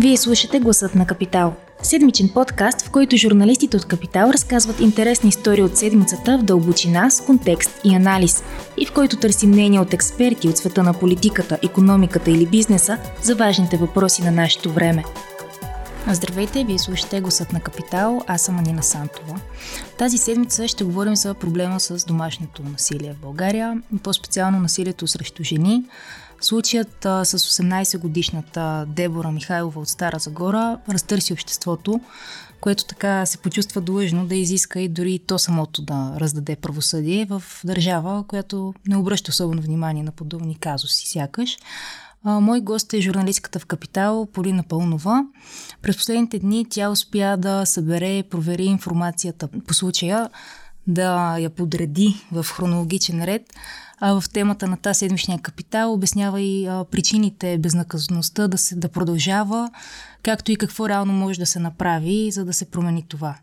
Вие слушате Гласът на Капитал. Седмичен подкаст, в който журналистите от Капитал разказват интересни истории от седмицата в дълбочина, с контекст и анализ, и в който търсим мнения от експерти от света на политиката, економиката или бизнеса за важните въпроси на нашето време. Здравейте, вие слушате Гласът на Капитал, аз съм Анина Сантова. Тази седмица ще говорим за проблема с домашното насилие в България, по-специално насилието срещу жени, Случаят с 18-годишната Дебора Михайлова от Стара Загора разтърси обществото, което така се почувства длъжно да изиска и дори то самото да раздаде правосъдие в държава, която не обръща особено внимание на подобни казуси, сякаш. Мой гост е журналистката в Капитал Полина Пълнова. През последните дни тя успя да събере, провери информацията по случая, да я подреди в хронологичен ред, а в темата на тази седмичния капитал обяснява и а, причините безнаказаността да, се, да продължава, както и какво реално може да се направи, за да се промени това.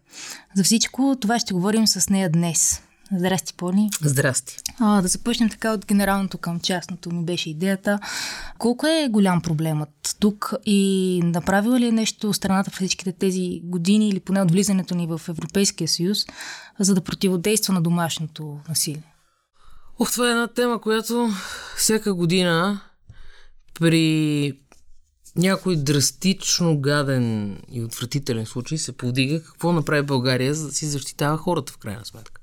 За всичко това ще говорим с нея днес. Здрасти, Поли. Здрасти. А, да започнем така от генералното към частното ми беше идеята. Колко е голям проблемът тук и направила ли е нещо страната в всичките тези години или поне от влизането ни в Европейския съюз, за да противодейства на домашното насилие? Ох, това е една тема, която всяка година при някой драстично гаден и отвратителен случай се повдига какво направи България, за да си защитава хората в крайна сметка.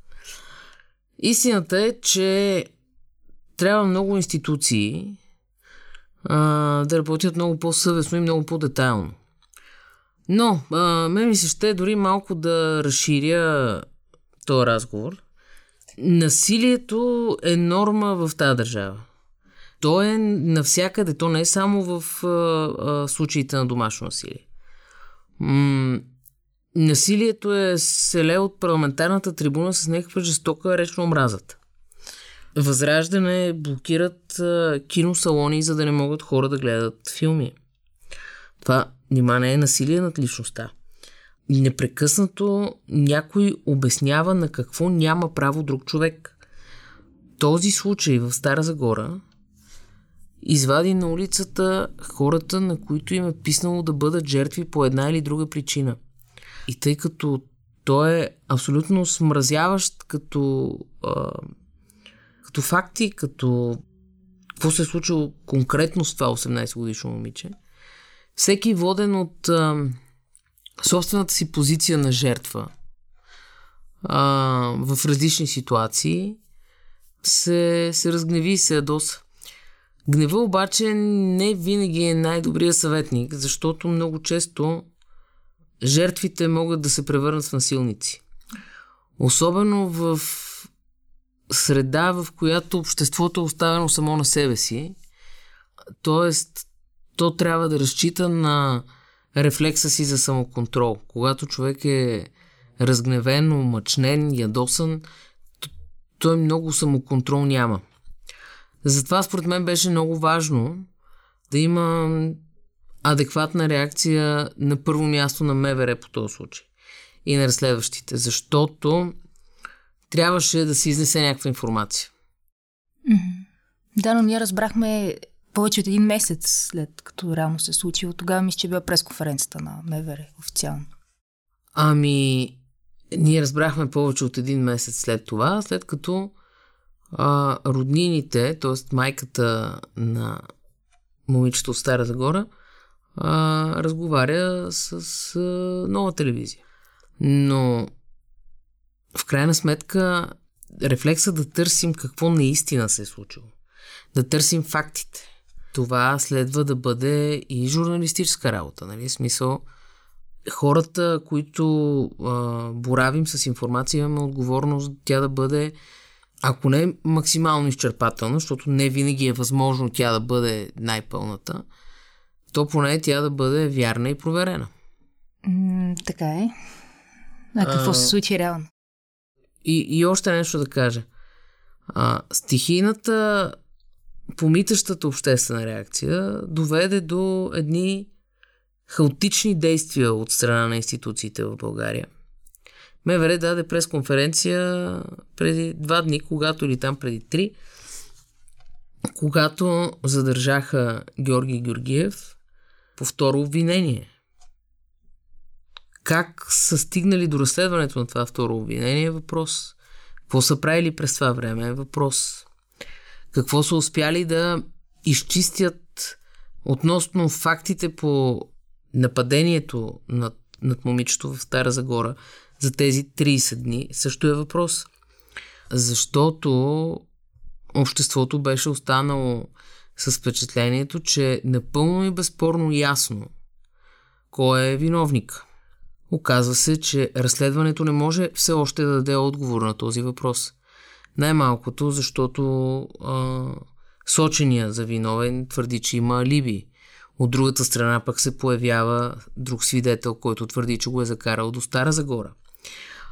Истината е, че трябва много институции а, да работят много по-съвестно и много по-детайлно. Но, а, мен ми се ще дори малко да разширя този разговор Насилието е норма в тази държава. То е навсякъде, то не е само в а, а, случаите на домашно насилие. М- насилието е селе от парламентарната трибуна с някаква жестока реч на омразата. Възраждане блокират а, киносалони, за да не могат хора да гледат филми. Това не е насилие над личността непрекъснато някой обяснява на какво няма право друг човек. Този случай в Стара Загора извади на улицата хората, на които им е писнало да бъдат жертви по една или друга причина. И тъй като той е абсолютно смразяващ като, а, като факти, като какво се е случило конкретно с това 18 годишно момиче, всеки воден от а, собствената си позиция на жертва а, в различни ситуации, се, се разгневи и се ядоса. Гнева обаче не винаги е най-добрият съветник, защото много често жертвите могат да се превърнат в насилници. Особено в среда, в която обществото е оставено само на себе си, т.е. то трябва да разчита на рефлекса си за самоконтрол. Когато човек е разгневен, омъчнен, ядосан, той много самоконтрол няма. Затова според мен беше много важно да има адекватна реакция на първо място на МВР по този случай и на разследващите, защото трябваше да се изнесе някаква информация. Да, но ние разбрахме повече от един месец след като реално се случи. От тогава мисля, че била пресконференцията на МВР официално. Ами, ние разбрахме повече от един месец след това, след като а, роднините, т.е. майката на момичето от Стара Загора, а, разговаря с а, нова телевизия. Но в крайна сметка рефлекса да търсим какво наистина се е случило. Да търсим фактите това следва да бъде и журналистическа работа. Нали? Смисъл, хората, които а, боравим с информация, имаме отговорност тя да бъде, ако не максимално изчерпателна, защото не винаги е възможно тя да бъде най-пълната, то поне тя да бъде вярна и проверена. М, така е. А какво а, се случи реално? И, и още нещо да кажа. А, стихийната помитащата обществена реакция доведе до едни хаотични действия от страна на институциите в България. МВР даде пресконференция преди два дни, когато или там преди три, когато задържаха Георги Георгиев по второ обвинение. Как са стигнали до разследването на това второ обвинение е въпрос. Какво са правили през това време е въпрос. Какво са успяли да изчистят относно фактите по нападението над, над момичето в Стара Загора за тези 30 дни също е въпрос. Защото обществото беше останало с впечатлението, че напълно и безспорно ясно кой е виновник. Оказва се, че разследването не може все още да даде отговор на този въпрос. Най-малкото, защото а, сочения за виновен твърди, че има алиби. От другата страна пък се появява друг свидетел, който твърди, че го е закарал до Стара Загора.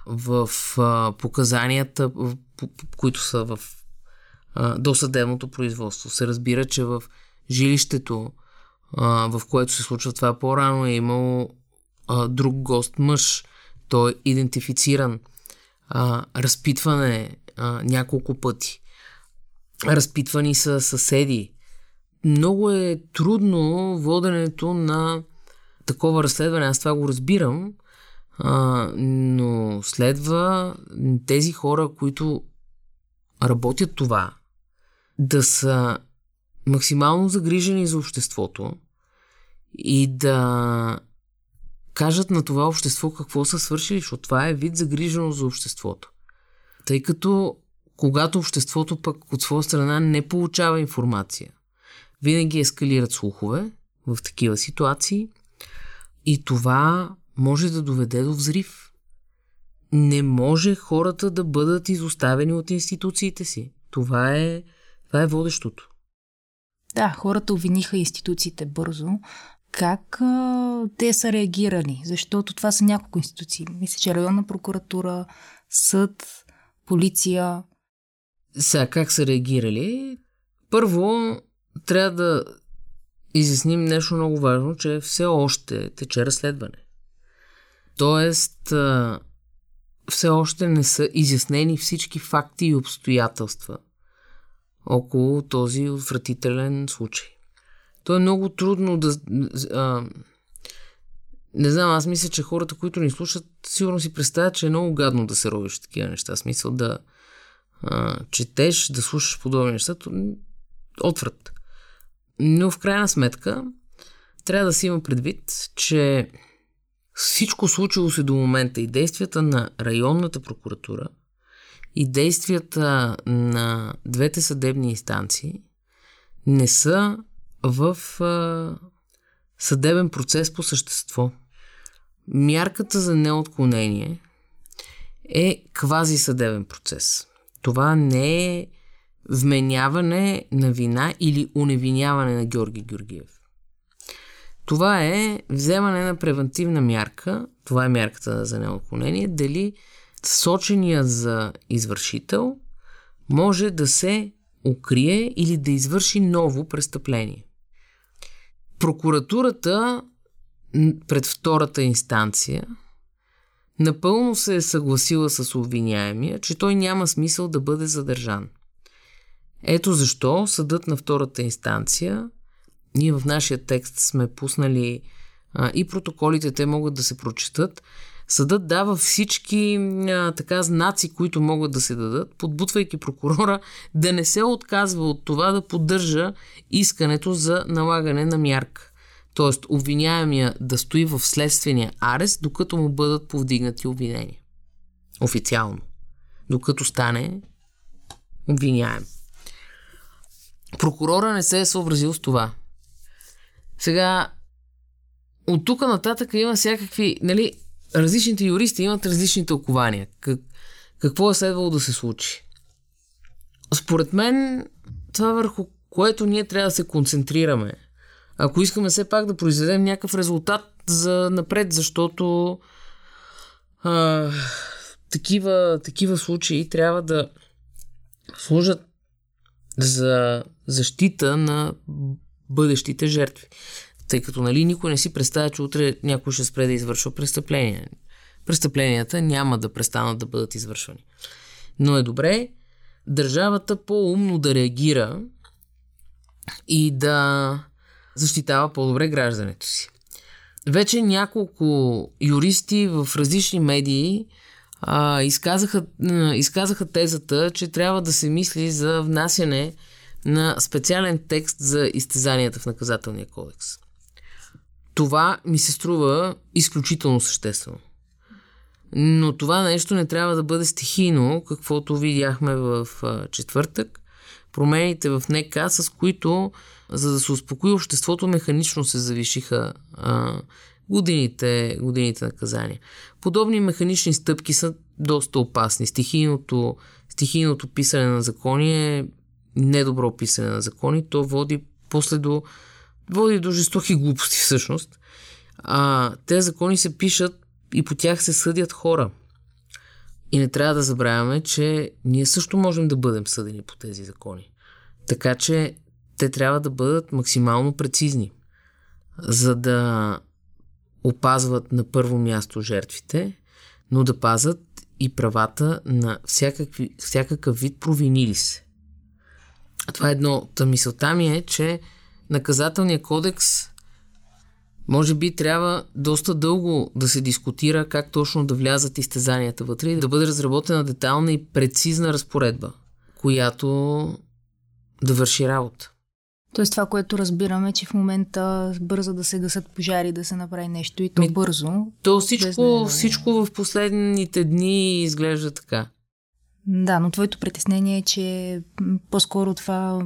В а, показанията, в, които са в а, досъдебното производство, се разбира, че в жилището, а, в което се случва това по-рано, е имало а, друг гост мъж. Той е идентифициран. А, разпитване а, няколко пъти. Разпитвани са съседи. Много е трудно воденето на такова разследване. Аз това го разбирам. А, но следва тези хора, които работят това, да са максимално загрижени за обществото и да кажат на това общество какво са свършили, защото това е вид загриженост за обществото. Тъй като когато обществото пък от своя страна не получава информация, винаги ескалират слухове в такива ситуации и това може да доведе до взрив. Не може хората да бъдат изоставени от институциите си. Това е, това е водещото. Да, хората обвиниха институциите бързо, как а, те са реагирали? Защото това са няколко институции. Мисля, че районна прокуратура, съд, полиция. Сега, как са реагирали? Първо, трябва да изясним нещо много важно, че все още тече разследване. Тоест, все още не са изяснени всички факти и обстоятелства около този отвратителен случай. То е много трудно да... А, не знам, аз мисля, че хората, които ни слушат, сигурно си представят, че е много гадно да се робиш такива неща. Смисъл да а, четеш, да слушаш подобни неща, отврат. Но в крайна сметка трябва да си има предвид, че всичко случило се до момента и действията на районната прокуратура и действията на двете съдебни инстанции не са в а, съдебен процес по същество. Мярката за неотклонение е квази съдебен процес. Това не е вменяване на вина или уневиняване на Георги Георгиев. Това е вземане на превентивна мярка, това е мярката за неотклонение, дали сочения за извършител може да се укрие или да извърши ново престъпление. Прокуратурата пред втората инстанция напълно се е съгласила с обвиняемия, че той няма смисъл да бъде задържан. Ето защо съдът на втората инстанция, ние в нашия текст сме пуснали а, и протоколите, те могат да се прочитат, Съдът дава всички а, така знаци, които могат да се дадат, подбутвайки прокурора да не се отказва от това да поддържа искането за налагане на мярка. Тоест, обвиняемия да стои в следствения арест, докато му бъдат повдигнати обвинения. Официално. Докато стане обвиняем. Прокурора не се е съобразил с това. Сега, от тук нататък има всякакви, нали, различните юристи имат различни тълкования. Как, какво е следвало да се случи? Според мен, това върху което ние трябва да се концентрираме, ако искаме все пак да произведем някакъв резултат за напред, защото а, такива, такива случаи трябва да служат за защита на бъдещите жертви. Тъй като нали, никой не си представя, че утре някой ще спре да извършва престъпления. Престъпленията няма да престанат да бъдат извършвани. Но е добре държавата по-умно да реагира и да защитава по-добре гражданите си. Вече няколко юристи в различни медии а, изказаха, изказаха тезата, че трябва да се мисли за внасяне на специален текст за изтезанията в наказателния кодекс. Това ми се струва изключително съществено. Но това нещо не трябва да бъде стихийно, каквото видяхме в четвъртък. Промените в НК, с които, за да се успокои обществото, механично се завишиха а, годините, годините наказания. Подобни механични стъпки са доста опасни. Стихийното, стихийното писане на закони е недобро писане на закони. То води после до, води до жестоки глупости всъщност. А, те закони се пишат и по тях се съдят хора. И не трябва да забравяме, че ние също можем да бъдем съдени по тези закони. Така че те трябва да бъдат максимално прецизни, за да опазват на първо място жертвите, но да пазат и правата на всякакви, всякакъв вид провинили се. Това е едно. Та мисълта ми е, че наказателният кодекс може би трябва доста дълго да се дискутира как точно да влязат изтезанията вътре и да бъде разработена детална и прецизна разпоредба, която да върши работа. Тоест това, което разбираме, че в момента бърза да се гасат пожари, да се направи нещо и то Ми, бързо. То всичко, всичко в последните дни изглежда така. Да, но твоето притеснение е, че по-скоро това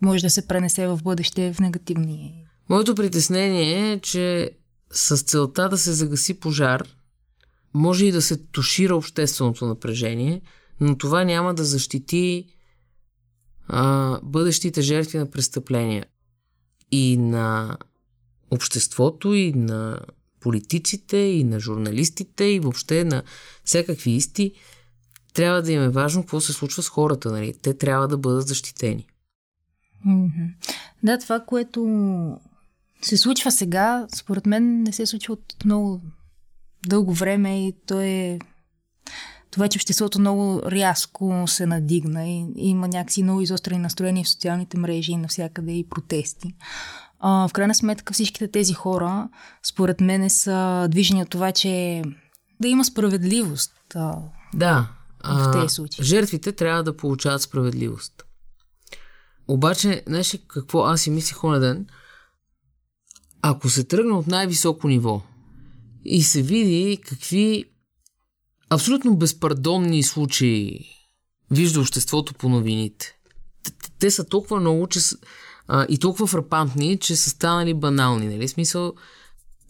може да се пренесе в бъдеще в негативни. Моето притеснение е, че с целта да се загаси пожар, може и да се тушира общественото напрежение, но това няма да защити а, бъдещите жертви на престъпления и на обществото, и на политиците, и на журналистите, и въобще на всякакви исти, трябва да им е важно какво се случва с хората. Нали? Те трябва да бъдат защитени. Mm-hmm. Да, това, което се случва сега, според мен не се случва от много дълго време и то е това, че обществото много рязко се надигна и, и има някакси много изострени настроения в социалните мрежи и навсякъде и протести. А, в крайна сметка всичките тези хора, според мен, са движени от това, че да има справедливост. А, да, в тези случаи. жертвите трябва да получават справедливост. Обаче, знаеш какво аз си мислих оня ден? Ако се тръгне от най-високо ниво и се види какви абсолютно безпардонни случаи вижда обществото по новините. Те са толкова много че, а, и толкова фрапантни, че са станали банални. Нали? Смисъл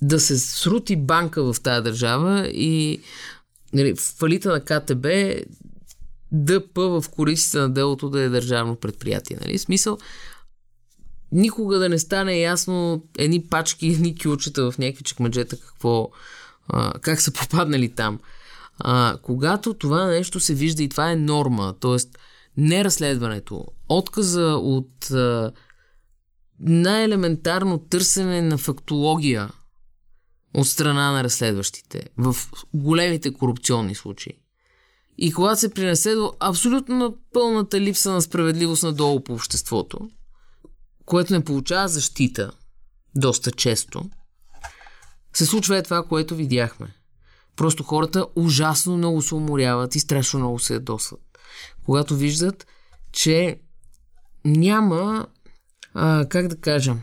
да се срути банка в тази държава и нали, фалита на КТБ ДП в кориците на делото да е държавно предприятие. Нали? Смисъл, никога да не стане ясно едни пачки, едни кючета в някакви чекмеджета какво, а, как са попаднали там. А, когато това нещо се вижда и това е норма, т.е. не разследването, отказа от а, най-елементарно търсене на фактология от страна на разследващите в големите корупционни случаи. И когато се принесе до абсолютно пълната липса на справедливост надолу по обществото, което не получава защита доста често, се случва е това, което видяхме. Просто хората ужасно много се уморяват и страшно много се ядосват. Когато виждат, че няма, а, как да кажа,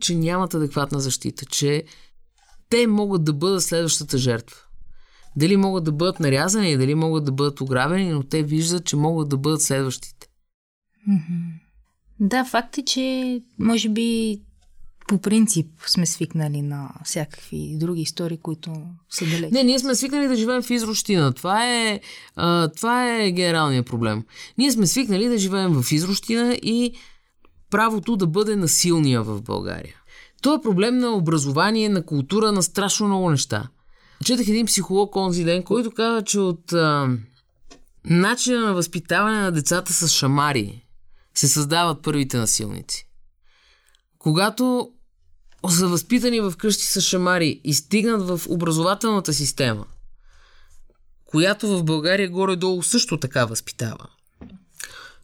че нямат адекватна защита, че те могат да бъдат следващата жертва. Дали могат да бъдат нарязани, дали могат да бъдат ограбени, но те виждат, че могат да бъдат следващите. Да, факт е, че може би по принцип сме свикнали на всякакви други истории, които са далеч. Не, ние сме свикнали да живеем в изрощина. Това е, а, това е генералният проблем. Ние сме свикнали да живеем в изрощина и правото да бъде насилния в България. Това е проблем на образование, на култура, на страшно много неща. Четах един психолог онзи ден, който каза, че от а, начина на възпитаване на децата с шамари се създават първите насилници. Когато са възпитани в къщи с шамари и стигнат в образователната система, която в България горе-долу също така възпитава.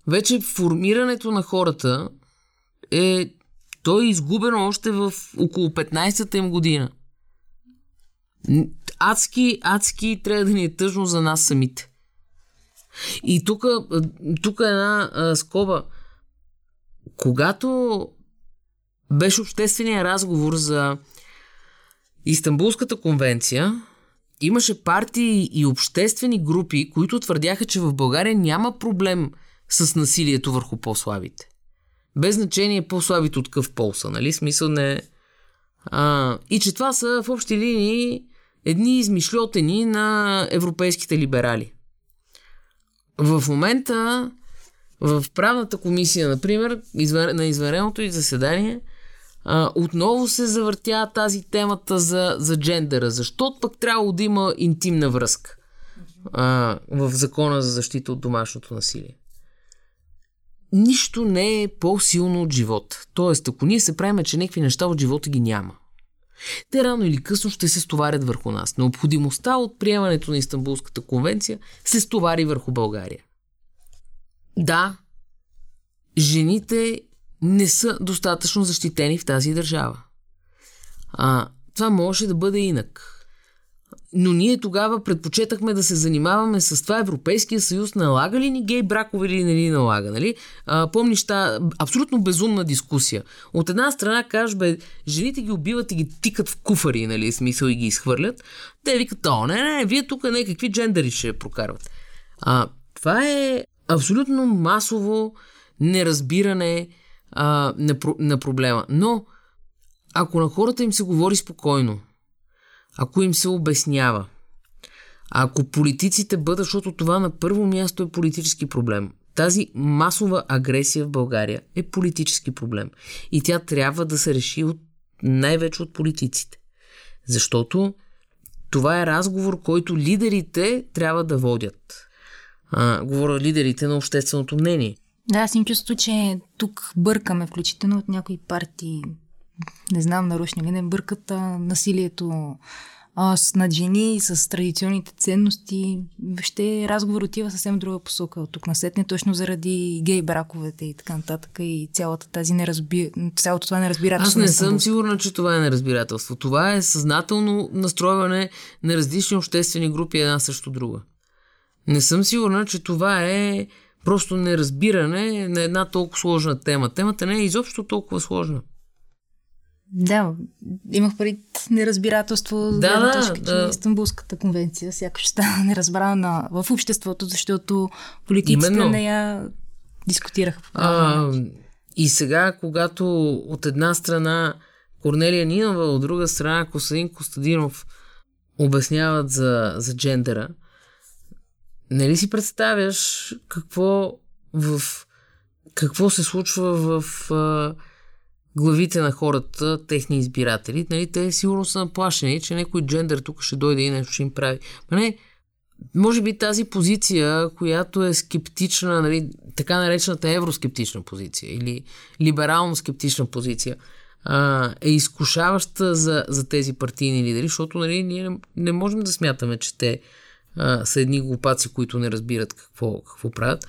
Вече формирането на хората е То е изгубено още в около 15-та им година. Адски, адски трябва да ни е тъжно за нас самите. И тук, е една а, скоба. Когато беше обществения разговор за Истанбулската конвенция, имаше партии и обществени групи, които твърдяха, че в България няма проблем с насилието върху по-слабите. Без значение по-слабите от къв пол са, нали? Смисъл не... А, и че това са в общи линии едни измишлетени на европейските либерали. В момента в правната комисия, например, на извареното и заседание, отново се завъртя тази темата за, за джендера. Защо пък трябвало да има интимна връзка в закона за защита от домашното насилие? Нищо не е по-силно от живота. Тоест, ако ние се правим, че някакви неща от живота ги няма, те рано или късно ще се стоварят върху нас. Необходимостта от приемането на Истанбулската конвенция се стовари върху България. Да, жените не са достатъчно защитени в тази държава. А, това може да бъде инак. Но ние тогава предпочетахме да се занимаваме с това Европейския съюз налага ли ни гей бракове или не ни налага, нали? А, помниш та абсолютно безумна дискусия. От една страна кажеш, бе, жените ги убиват и ги тикат в куфари, нали, смисъл и ги изхвърлят. Те викат, о, не, не, вие тук не, какви джендери ще прокарват. А, това е абсолютно масово неразбиране а, на, на проблема. Но, ако на хората им се говори спокойно, ако им се обяснява, ако политиците бъдат, защото това на първо място е политически проблем. Тази масова агресия в България е политически проблем. И тя трябва да се реши от, най-вече от политиците. Защото това е разговор, който лидерите трябва да водят. А, говоря лидерите на общественото мнение. Да, аз им чувство, че тук бъркаме, включително от някои партии, не знам нарочно ли, не бъркат а, насилието а, с над жени, с традиционните ценности. Въобще разговор отива съвсем друга посока от тук насетне, точно заради гей браковете и така нататък и цялата тази неразби... цялото това неразбирателство. Аз не съм сигурна, че това е неразбирателство. Това е съзнателно настройване на различни обществени групи една също друга. Не съм сигурна, че това е просто неразбиране на една толкова сложна тема. Темата не е изобщо толкова сложна. Да, имах преди неразбирателство да, да, точка, да. Истанбулската конвенция сякаш стана неразбрана в обществото, защото политиците Именно. не я дискутираха. А, и сега, когато от една страна Корнелия Нинова, от друга страна Косадин Костадинов обясняват за, за джендера, Нали си представяш какво в какво се случва в а, главите на хората, техни избиратели. Нали, те сигурно са наплашени, че някой джендър тук ще дойде и нещо ще им прави. Не, може би тази позиция, която е скептична, нали, така наречената евроскептична позиция или либерално-скептична позиция, а, е изкушаваща за, за тези партийни лидери, защото нали, ние не, не можем да смятаме, че те а, са едни глупаци, които не разбират какво, какво правят.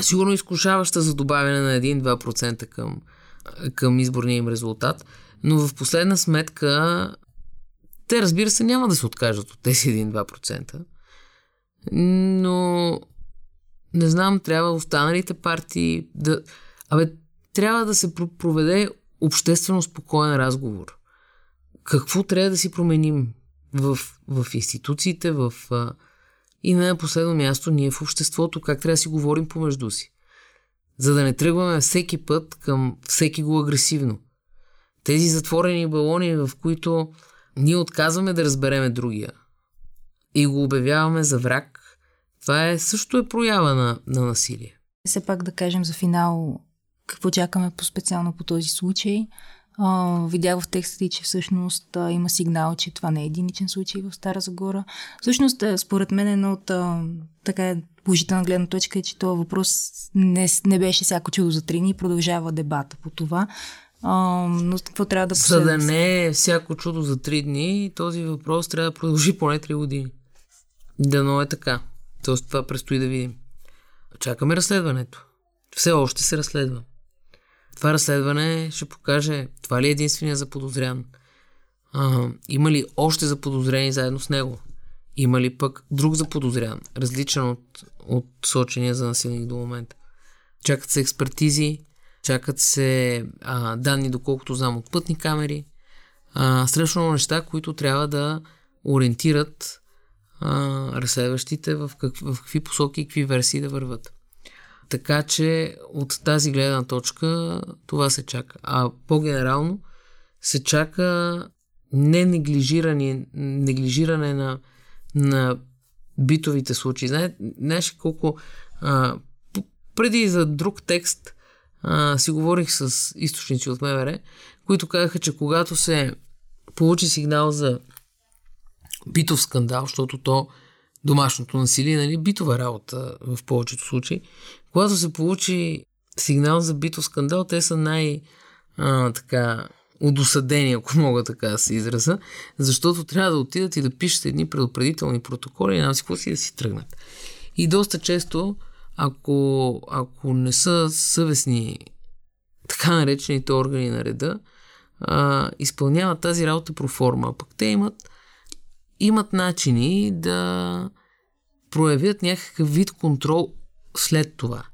Сигурно изкушаваща за добавяне на 1-2% към, към изборния им резултат, но в последна сметка те, разбира се, няма да се откажат от тези 1-2%. Но не знам, трябва останалите партии да... Абе, трябва да се проведе обществено спокоен разговор. Какво трябва да си променим? в, в институциите, в, и на последно място ние в обществото, как трябва да си говорим помежду си. За да не тръгваме всеки път към всеки го агресивно. Тези затворени балони, в които ние отказваме да разбереме другия и го обявяваме за враг, това е също е проява на, на насилие. Все пак да кажем за финал какво чакаме по-специално по този случай. А, видях в текста че всъщност има сигнал, че това не е единичен случай в Стара Загора. Всъщност, според мен, едно от така положителна гледна точка е, че този въпрос не, не беше всяко чудо за три и продължава дебата по това. А, но какво трябва да последва? За да не е всяко чудо за три дни, този въпрос трябва да продължи поне три години. Дано е така. Тоест това предстои да видим. Чакаме разследването. Все още се разследва това разследване ще покаже това ли е единствения заподозрян. А, има ли още заподозрени заедно с него? Има ли пък друг заподозрян, различен от, от сочения за насилник до момента? Чакат се експертизи, чакат се а, данни, доколкото знам, от пътни камери. А, страшно неща, които трябва да ориентират а, разследващите в, как, в какви посоки и какви версии да върват. Така че от тази гледна точка това се чака. А по-генерално се чака не неглижиране, неглижиране на, на битовите случаи. Знаеш колко а, преди за друг текст а, си говорих с източници от МВР, които казаха, че когато се получи сигнал за битов скандал, защото то домашното насилие, нали, битова работа в повечето случаи, когато се получи сигнал за битов скандал, те са най- а, така удосъдени, ако мога така да се израза, защото трябва да отидат и да пишат едни предупредителни протоколи и какво си да си тръгнат. И доста често, ако, ако не са съвестни така наречените органи на реда, а, изпълняват тази работа про форма. Пък те имат, имат начини да проявят някакъв вид контрол след това.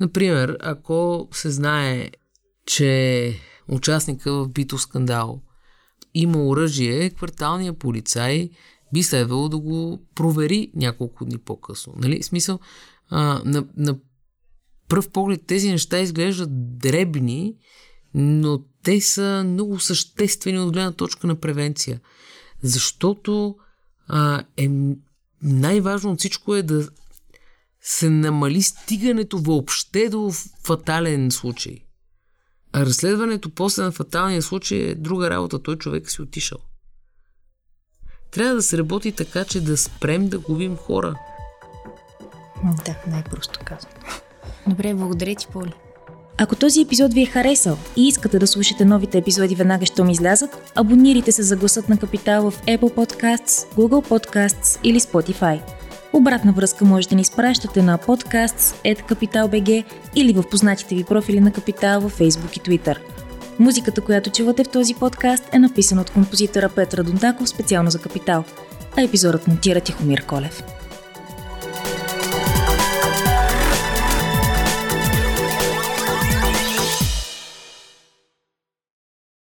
Например, ако се знае, че участника в битов скандал има оръжие, кварталният полицай би следвало да го провери няколко дни по-късно. Нали? Смисъл, а, на, на пръв поглед тези неща изглеждат дребни, но те са много съществени от гледна точка на превенция. Защото а, е, най-важно от всичко е да се намали стигането въобще до фатален случай. А разследването после на фаталния случай е друга работа. Той човек си отишъл. Трябва да се работи така, че да спрем да губим хора. Да, най-просто казвам. Добре, благодаря ти, Поли. Ако този епизод ви е харесал и искате да слушате новите епизоди веднага, щом излязат, абонирайте се за гласът на Капитал в Apple Podcasts, Google Podcasts или Spotify. Обратна връзка може да ни изпращате на podcasts.capital.bg или в познатите ви профили на Капитал във Facebook и Twitter. Музиката, която чувате в този подкаст е написана от композитора Петра Дондаков специално за Капитал, а епизодът монтира Тихомир Колев.